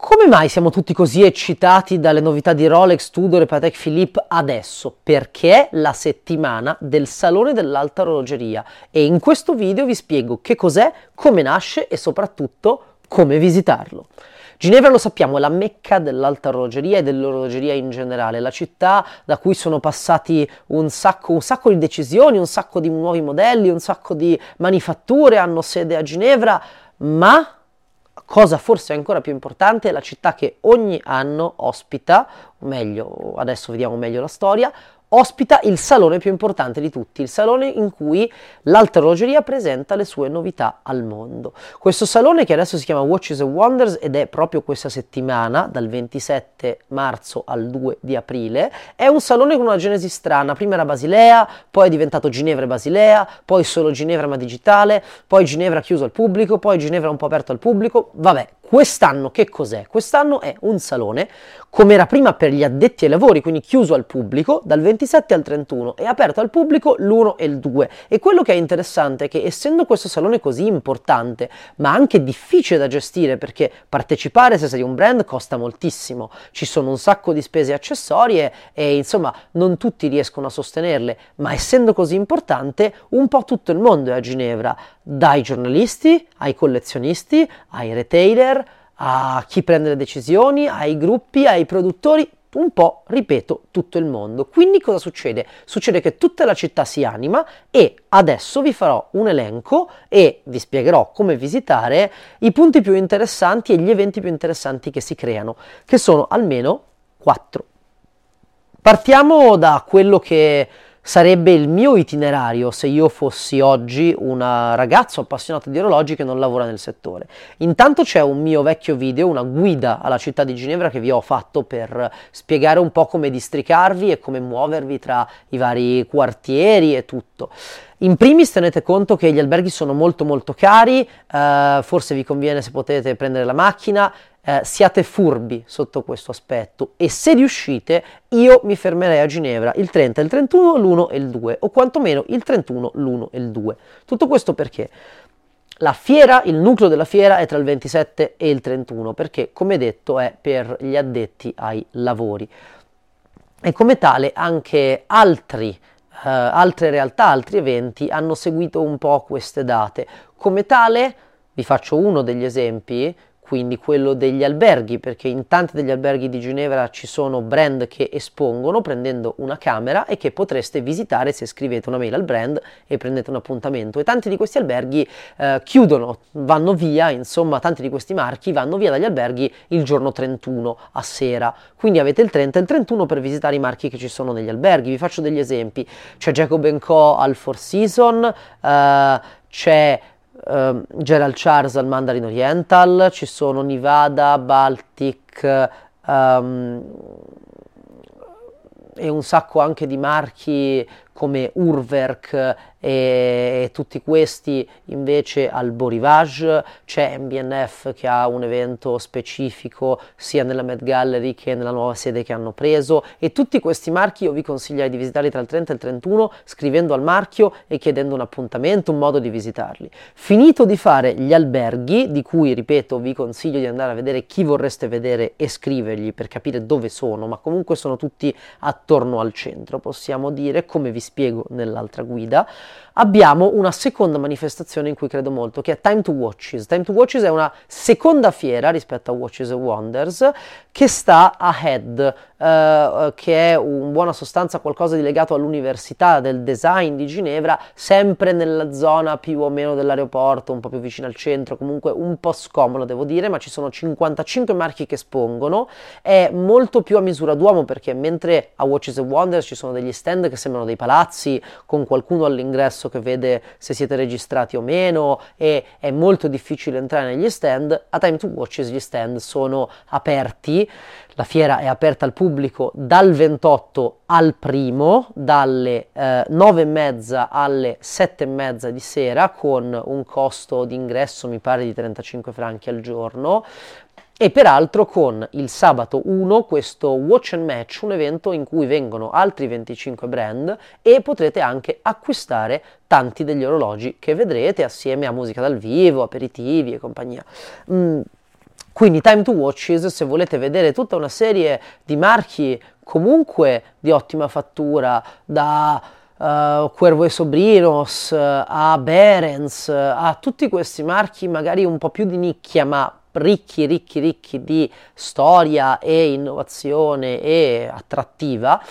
Come mai siamo tutti così eccitati dalle novità di Rolex, Tudor e Patek Philippe adesso? Perché è la settimana del Salone dell'Alta Orologeria e in questo video vi spiego che cos'è, come nasce e soprattutto come visitarlo. Ginevra lo sappiamo, è la mecca dell'alta orologeria e dell'orologeria in generale, la città da cui sono passati un sacco, un sacco di decisioni, un sacco di nuovi modelli, un sacco di manifatture hanno sede a Ginevra, ma cosa forse ancora più importante, è la città che ogni anno ospita, o meglio, adesso vediamo meglio la storia, ospita il salone più importante di tutti, il salone in cui l'alta orologeria presenta le sue novità al mondo. Questo salone che adesso si chiama Watches and Wonders ed è proprio questa settimana, dal 27 marzo al 2 di aprile, è un salone con una genesi strana, prima era Basilea, poi è diventato Ginevra e Basilea, poi solo Ginevra ma digitale, poi Ginevra chiuso al pubblico, poi Ginevra un po' aperto al pubblico, vabbè, Quest'anno che cos'è? Quest'anno è un salone, come era prima per gli addetti ai lavori, quindi chiuso al pubblico, dal 27 al 31 e aperto al pubblico l'1 e il 2. E quello che è interessante è che essendo questo salone così importante, ma anche difficile da gestire perché partecipare se sei un brand costa moltissimo, ci sono un sacco di spese accessorie e insomma non tutti riescono a sostenerle, ma essendo così importante un po' tutto il mondo è a Ginevra, dai giornalisti ai collezionisti, ai retailer, a chi prende le decisioni, ai gruppi, ai produttori, un po', ripeto, tutto il mondo. Quindi cosa succede? Succede che tutta la città si anima e adesso vi farò un elenco e vi spiegherò come visitare i punti più interessanti e gli eventi più interessanti che si creano, che sono almeno quattro. Partiamo da quello che sarebbe il mio itinerario se io fossi oggi un ragazzo appassionato di orologi che non lavora nel settore. Intanto c'è un mio vecchio video, una guida alla città di Ginevra che vi ho fatto per spiegare un po' come districarvi e come muovervi tra i vari quartieri e tutto. In primis tenete conto che gli alberghi sono molto molto cari, eh, forse vi conviene se potete prendere la macchina, eh, siate furbi sotto questo aspetto e se riuscite io mi fermerei a Ginevra il 30, il 31, l'1 e il 2 o quantomeno il 31, l'1 e il 2. Tutto questo perché? La fiera, il nucleo della fiera è tra il 27 e il 31 perché come detto è per gli addetti ai lavori e come tale anche altri Uh, altre realtà, altri eventi hanno seguito un po' queste date. Come tale, vi faccio uno degli esempi, quindi quello degli alberghi, perché in tanti degli alberghi di Ginevra ci sono brand che espongono prendendo una camera e che potreste visitare se scrivete una mail al brand e prendete un appuntamento. E tanti di questi alberghi eh, chiudono, vanno via, insomma, tanti di questi marchi vanno via dagli alberghi il giorno 31 a sera. Quindi avete il 30 e il 31 per visitare i marchi che ci sono negli alberghi. Vi faccio degli esempi. C'è Jacob Co al Four Seasons, eh, c'è uh, Gerald Charles al Mandarin Oriental, ci sono Nivada, Baltic um, e un sacco anche di marchi come Urwerk e, tutti questi invece al Borivage, c'è MBNF che ha un evento specifico sia nella Met Gallery che nella nuova sede che hanno preso e tutti questi marchi io vi consiglierei di visitarli tra il 30 e il 31 scrivendo al marchio e chiedendo un appuntamento, un modo di visitarli. Finito di fare gli alberghi, di cui ripeto vi consiglio di andare a vedere chi vorreste vedere e scrivergli per capire dove sono, ma comunque sono tutti attorno al centro, possiamo dire come vi spiego nell'altra guida, abbiamo una seconda manifestazione in cui credo molto, che è Time to Watches. Time to Watches è una seconda fiera rispetto a Watches and Wonders che sta a Head, eh, che è in buona sostanza qualcosa di legato all'università del design di Ginevra, sempre nella zona più o meno dell'aeroporto, un po' più vicino al centro, comunque un po' scomodo devo dire, ma ci sono 55 marchi che espongono, è molto più a misura d'uomo perché mentre a Watches and Wonders ci sono degli stand che sembrano dei palazzi con qualcuno all'ingresso che vede se siete registrati o meno e è molto difficile entrare negli stand, a Time to Watches gli stand sono aperti, la fiera è aperta al pubblico dal 28 al primo, dalle eh, 9 e mezza alle 7 e mezza di sera con un costo d'ingresso mi pare di 35 franchi al giorno e peraltro con il sabato 1 questo Watch and Match, un evento in cui vengono altri 25 brand e potrete anche acquistare tanti degli orologi che vedrete assieme a musica dal vivo, aperitivi e compagnia. Mm Quindi Time to Watches, se volete vedere tutta una serie di marchi comunque di ottima fattura, da uh, Cuervo e Sobrinos uh, a Berens, uh, a tutti questi marchi magari un po' più di nicchia, ma ricchi, ricchi, ricchi di storia e innovazione e attrattiva,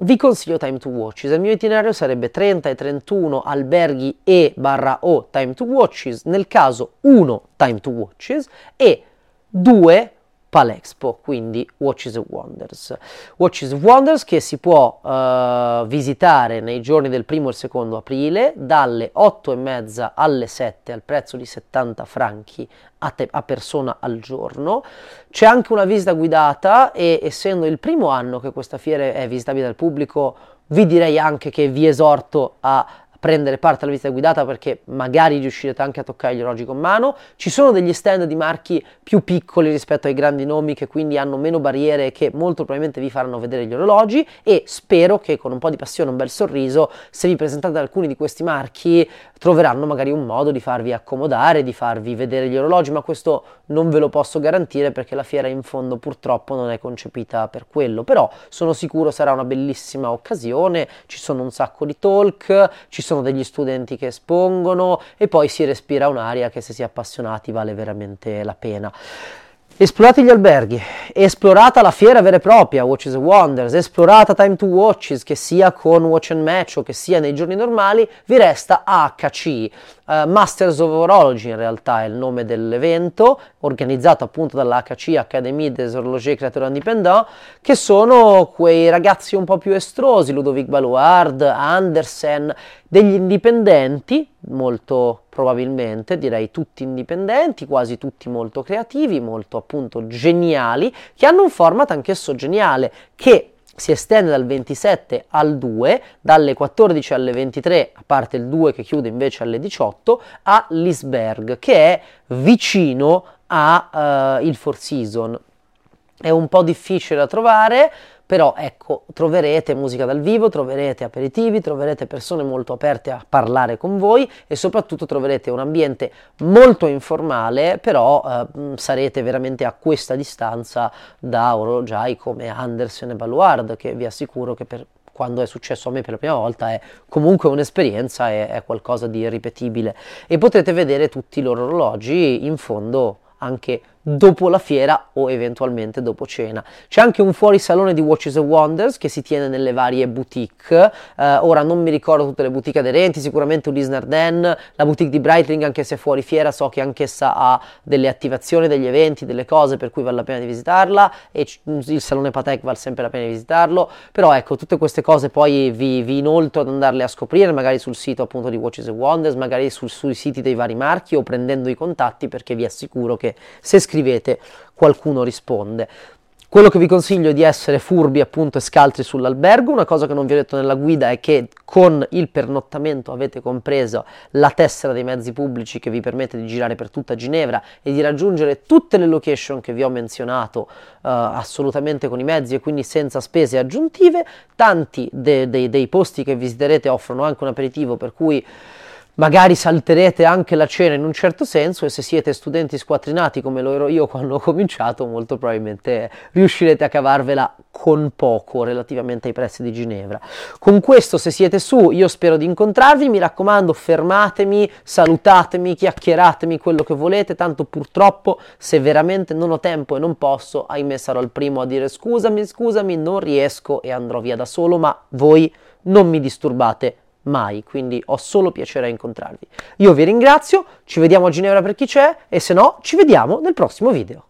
vi consiglio Time to Watches. Il mio itinerario sarebbe 30 e 31 alberghi e barra o Time to Watches, nel caso 1 Time to Watches e 2 Palexpo, quindi Watches Wonders. Watches Wonders che si può uh, visitare nei giorni del primo e secondo aprile dalle 8 e mezza alle 7 al prezzo di 70 franchi a, te- a persona al giorno. C'è anche una visita guidata e essendo il primo anno che questa fiera è visitabile dal pubblico, vi direi anche che vi esorto a prendere parte alla visita guidata perché magari riuscirete anche a toccare gli orologi con mano. Ci sono degli stand di marchi più piccoli rispetto ai grandi nomi che quindi hanno meno barriere e che molto probabilmente vi faranno vedere gli orologi e spero che con un po' di passione e un bel sorriso, se vi presentate alcuni di questi marchi, troveranno magari un modo di farvi accomodare, di farvi vedere gli orologi, ma questo non ve lo posso garantire perché la fiera in fondo purtroppo non è concepita per quello, però sono sicuro sarà una bellissima occasione, ci sono un sacco di talk, ci degli studenti che espongono e poi si respira un'aria che se si è appassionati vale veramente la pena. Esplorate gli alberghi, esplorata la fiera vera e propria, Watches and Wonders, esplorata Time to Watches, che sia con Watch and Match o che sia nei giorni normali, vi resta HC, uh, Masters of Horology in realtà è il nome dell'evento, organizzato appunto dalla HC Académie des Horlogers Créateurs Indépendants, che sono quei ragazzi un po' più estrosi, Ludovic Baluard, Andersen, degli indipendenti, molto probabilmente, direi tutti indipendenti, quasi tutti molto creativi, molto appunto geniali, che hanno un format anch'esso geniale, che si estende dal 27 al 2, dalle 14 alle 23, a parte il 2 che chiude invece alle 18, a Lisberg, che è vicino al uh, Four Season. È un po' difficile da trovare, però ecco, troverete musica dal vivo, troverete aperitivi, troverete persone molto aperte a parlare con voi e soprattutto troverete un ambiente molto informale, però eh, sarete veramente a questa distanza da orologiai come Anderson e Baluard, che vi assicuro che per quando è successo a me per la prima volta è comunque un'esperienza, è, è qualcosa di irripetibile e potrete vedere tutti i loro orologi in fondo anche dopo la fiera o eventualmente dopo cena. C'è anche un fuorisalone di Watches and Wonders che si tiene nelle varie boutique. Uh, ora non mi ricordo tutte le boutique aderenti, sicuramente Ulysse Nardin, la boutique di Breitling, anche se fuori fiera, so che anch'essa ha delle attivazioni, degli eventi, delle cose per cui vale la pena di visitarla e il salone Patek vale sempre la pena di visitarlo. Però ecco, tutte queste cose poi vi, vi inoltro ad andarle a scoprire, magari sul sito appunto di Watches and Wonders, magari sul, sui siti dei vari marchi o prendendo i contatti perché vi assicuro che se scrivete scrivete qualcuno risponde. Quello che vi consiglio è di essere furbi appunto e scaltri sull'albergo, una cosa che non vi ho detto nella guida è che con il pernottamento avete compreso la tessera dei mezzi pubblici che vi permette di girare per tutta Ginevra e di raggiungere tutte le location che vi ho menzionato uh, assolutamente con i mezzi e quindi senza spese aggiuntive, tanti de- de- dei posti che visiterete offrono anche un aperitivo per cui magari salterete anche la cena in un certo senso e se siete studenti squattrinati come lo ero io quando ho cominciato molto probabilmente riuscirete a cavarvela con poco relativamente ai prezzi di Ginevra. Con questo se siete su io spero di incontrarvi, mi raccomando fermatemi, salutatemi, chiacchieratemi quello che volete, tanto purtroppo se veramente non ho tempo e non posso, ahimè sarò il primo a dire scusami, scusami, non riesco e andrò via da solo, ma voi non mi disturbate mai, quindi ho solo piacere a incontrarvi. Io vi ringrazio, ci vediamo a Ginevra per chi c'è e se no ci vediamo nel prossimo video.